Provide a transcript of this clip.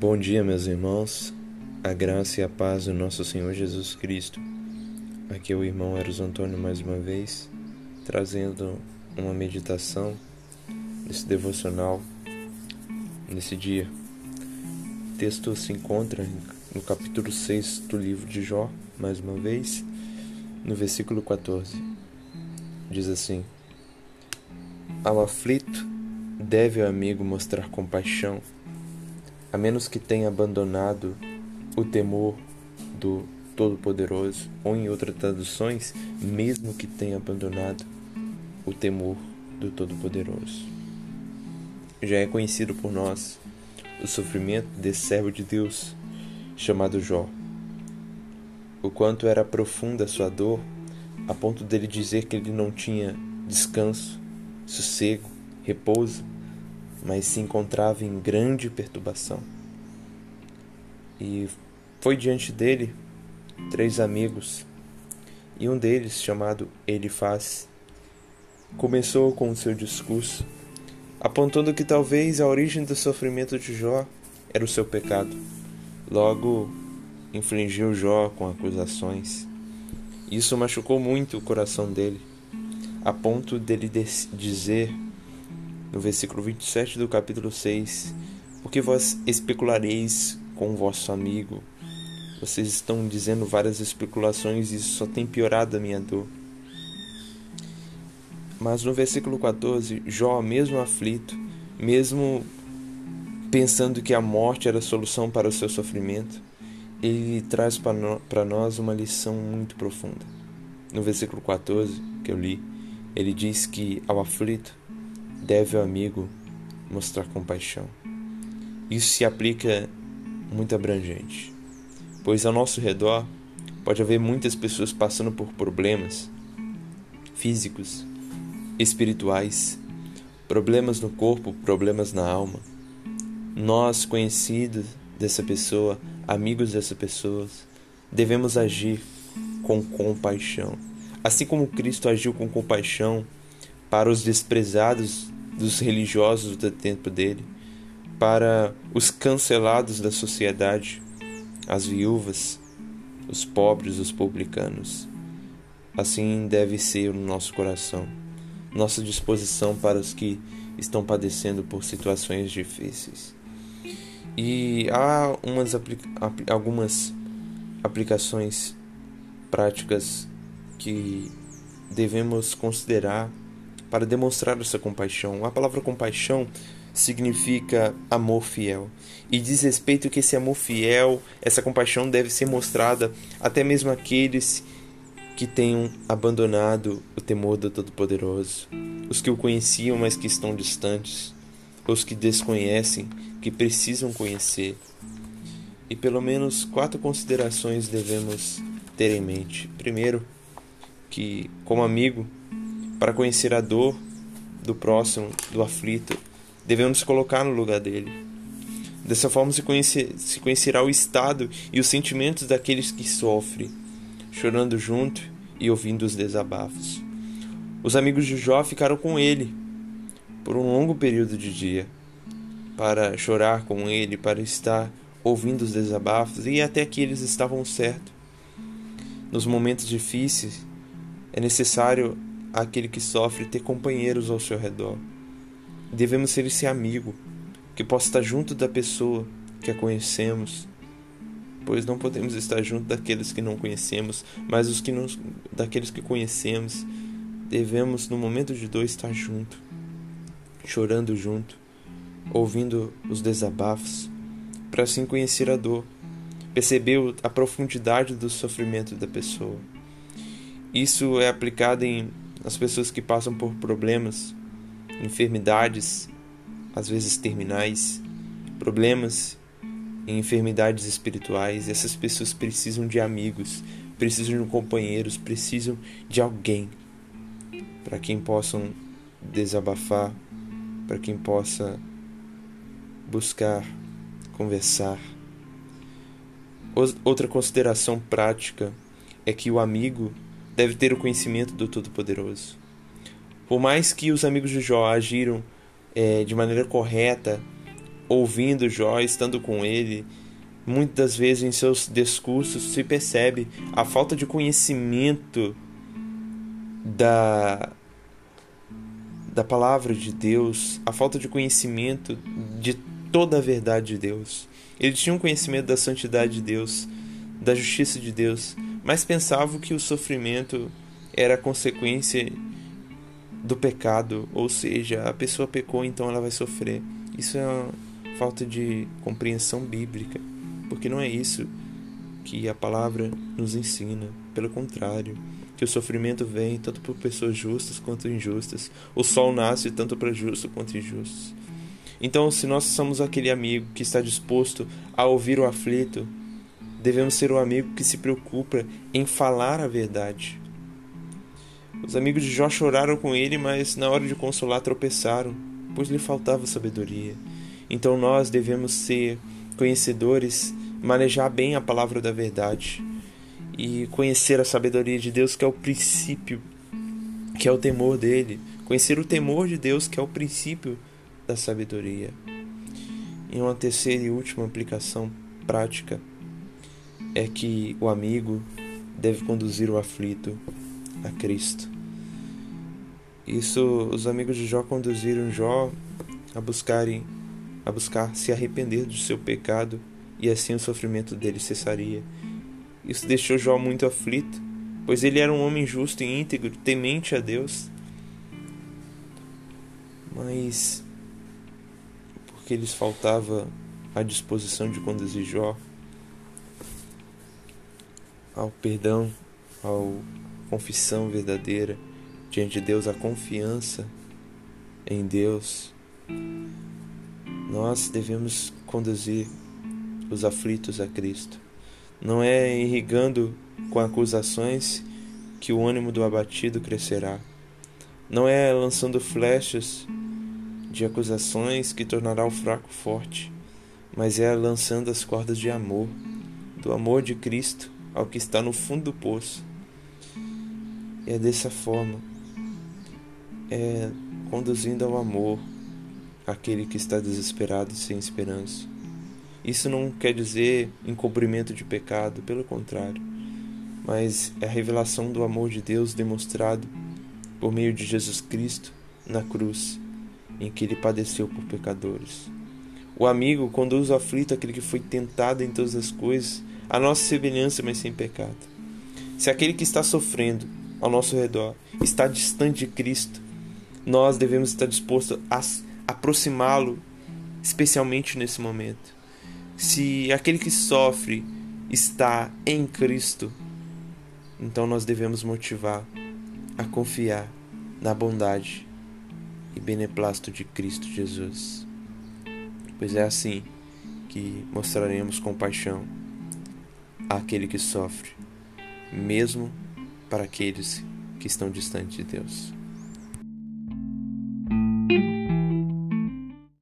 Bom dia, meus irmãos. A graça e a paz do nosso Senhor Jesus Cristo. Aqui é o irmão Eros Antônio mais uma vez, trazendo uma meditação nesse devocional nesse dia. O texto se encontra no capítulo 6 do livro de Jó, mais uma vez, no versículo 14. Diz assim: Ao aflito deve o amigo mostrar compaixão a menos que tenha abandonado o temor do Todo-Poderoso, ou em outras traduções, mesmo que tenha abandonado o temor do Todo-Poderoso. Já é conhecido por nós o sofrimento desse servo de Deus chamado Jó. O quanto era profunda a sua dor, a ponto dele dizer que ele não tinha descanso, sossego, repouso mas se encontrava em grande perturbação. E foi diante dele três amigos, e um deles, chamado Elifaz, começou com o seu discurso, apontando que talvez a origem do sofrimento de Jó era o seu pecado. Logo, infligiu Jó com acusações. Isso machucou muito o coração dele, a ponto dele dizer no versículo 27 do capítulo 6, porque vós especulareis com o vosso amigo. Vocês estão dizendo várias especulações e isso só tem piorado a minha dor. Mas no versículo 14, Jó, mesmo aflito, mesmo pensando que a morte era a solução para o seu sofrimento, ele traz para nós uma lição muito profunda. No versículo 14 que eu li, ele diz que ao aflito deve o amigo mostrar compaixão. Isso se aplica muito abrangente, pois ao nosso redor pode haver muitas pessoas passando por problemas físicos, espirituais, problemas no corpo, problemas na alma. Nós, conhecidos dessa pessoa, amigos dessa pessoa, devemos agir com compaixão. Assim como Cristo agiu com compaixão para os desprezados dos religiosos do tempo dele, para os cancelados da sociedade, as viúvas, os pobres, os publicanos. Assim deve ser o nosso coração, nossa disposição para os que estão padecendo por situações difíceis. E há umas algumas aplicações práticas que devemos considerar para demonstrar essa compaixão. A palavra compaixão significa amor fiel e diz respeito que esse amor fiel, essa compaixão deve ser mostrada até mesmo àqueles que tenham abandonado o temor do Todo-Poderoso, os que o conheciam, mas que estão distantes, os que desconhecem, que precisam conhecer. E pelo menos quatro considerações devemos ter em mente. Primeiro, que como amigo para conhecer a dor do próximo, do aflito, devemos colocar no lugar dele. Dessa forma se, conhecer, se conhecerá o estado e os sentimentos daqueles que sofrem, chorando junto e ouvindo os desabafos. Os amigos de Jó ficaram com ele por um longo período de dia, para chorar com ele, para estar ouvindo os desabafos, e até que eles estavam certos. Nos momentos difíceis, é necessário àquele que sofre ter companheiros ao seu redor. Devemos ser esse amigo que possa estar junto da pessoa que a conhecemos, pois não podemos estar junto daqueles que não conhecemos, mas os que nos, daqueles que conhecemos, devemos no momento de dor estar junto, chorando junto, ouvindo os desabafos, para assim conhecer a dor, perceber a profundidade do sofrimento da pessoa. Isso é aplicado em as pessoas que passam por problemas, enfermidades, às vezes terminais, problemas e enfermidades espirituais. Essas pessoas precisam de amigos, precisam de companheiros, precisam de alguém para quem possam desabafar, para quem possa buscar conversar. Outra consideração prática é que o amigo deve ter o conhecimento do Todo-Poderoso. Por mais que os amigos de Jó agiram é, de maneira correta ouvindo Jó, estando com ele, muitas vezes em seus discursos se percebe a falta de conhecimento da da palavra de Deus, a falta de conhecimento de toda a verdade de Deus. Eles tinham conhecimento da santidade de Deus, da justiça de Deus, mas pensavam que o sofrimento era consequência do pecado, ou seja, a pessoa pecou, então ela vai sofrer. Isso é uma falta de compreensão bíblica, porque não é isso que a palavra nos ensina. Pelo contrário, que o sofrimento vem tanto por pessoas justas quanto injustas. O sol nasce tanto para justos quanto injustos. Então, se nós somos aquele amigo que está disposto a ouvir o aflito, devemos ser o amigo que se preocupa em falar a verdade. Os amigos de Jó choraram com ele, mas na hora de consolar tropeçaram, pois lhe faltava sabedoria. Então nós devemos ser conhecedores, manejar bem a palavra da verdade e conhecer a sabedoria de Deus, que é o princípio, que é o temor dele. Conhecer o temor de Deus, que é o princípio da sabedoria. E uma terceira e última aplicação prática é que o amigo deve conduzir o aflito a Cristo. Isso os amigos de Jó conduziram Jó a buscarem a buscar se arrepender do seu pecado e assim o sofrimento dele cessaria. Isso deixou Jó muito aflito, pois ele era um homem justo e íntegro, temente a Deus. Mas porque lhes faltava a disposição de conduzir Jó ao perdão, ao confissão verdadeira diante de Deus, a confiança em Deus, nós devemos conduzir os aflitos a Cristo. Não é irrigando com acusações que o ânimo do abatido crescerá. Não é lançando flechas de acusações que tornará o fraco forte, mas é lançando as cordas de amor, do amor de Cristo ao que está no fundo do poço é dessa forma, é conduzindo ao amor aquele que está desesperado e sem esperança. Isso não quer dizer encobrimento de pecado, pelo contrário, mas é a revelação do amor de Deus demonstrado por meio de Jesus Cristo na cruz, em que ele padeceu por pecadores. O amigo conduz o aflito aquele que foi tentado em todas as coisas, a nossa semelhança, mas sem pecado. Se aquele que está sofrendo ao nosso redor está distante de Cristo, nós devemos estar dispostos a aproximá-lo, especialmente nesse momento. Se aquele que sofre está em Cristo, então nós devemos motivar a confiar na bondade e beneplácito de Cristo Jesus. Pois é assim que mostraremos compaixão àquele que sofre, mesmo para aqueles que estão distantes de Deus.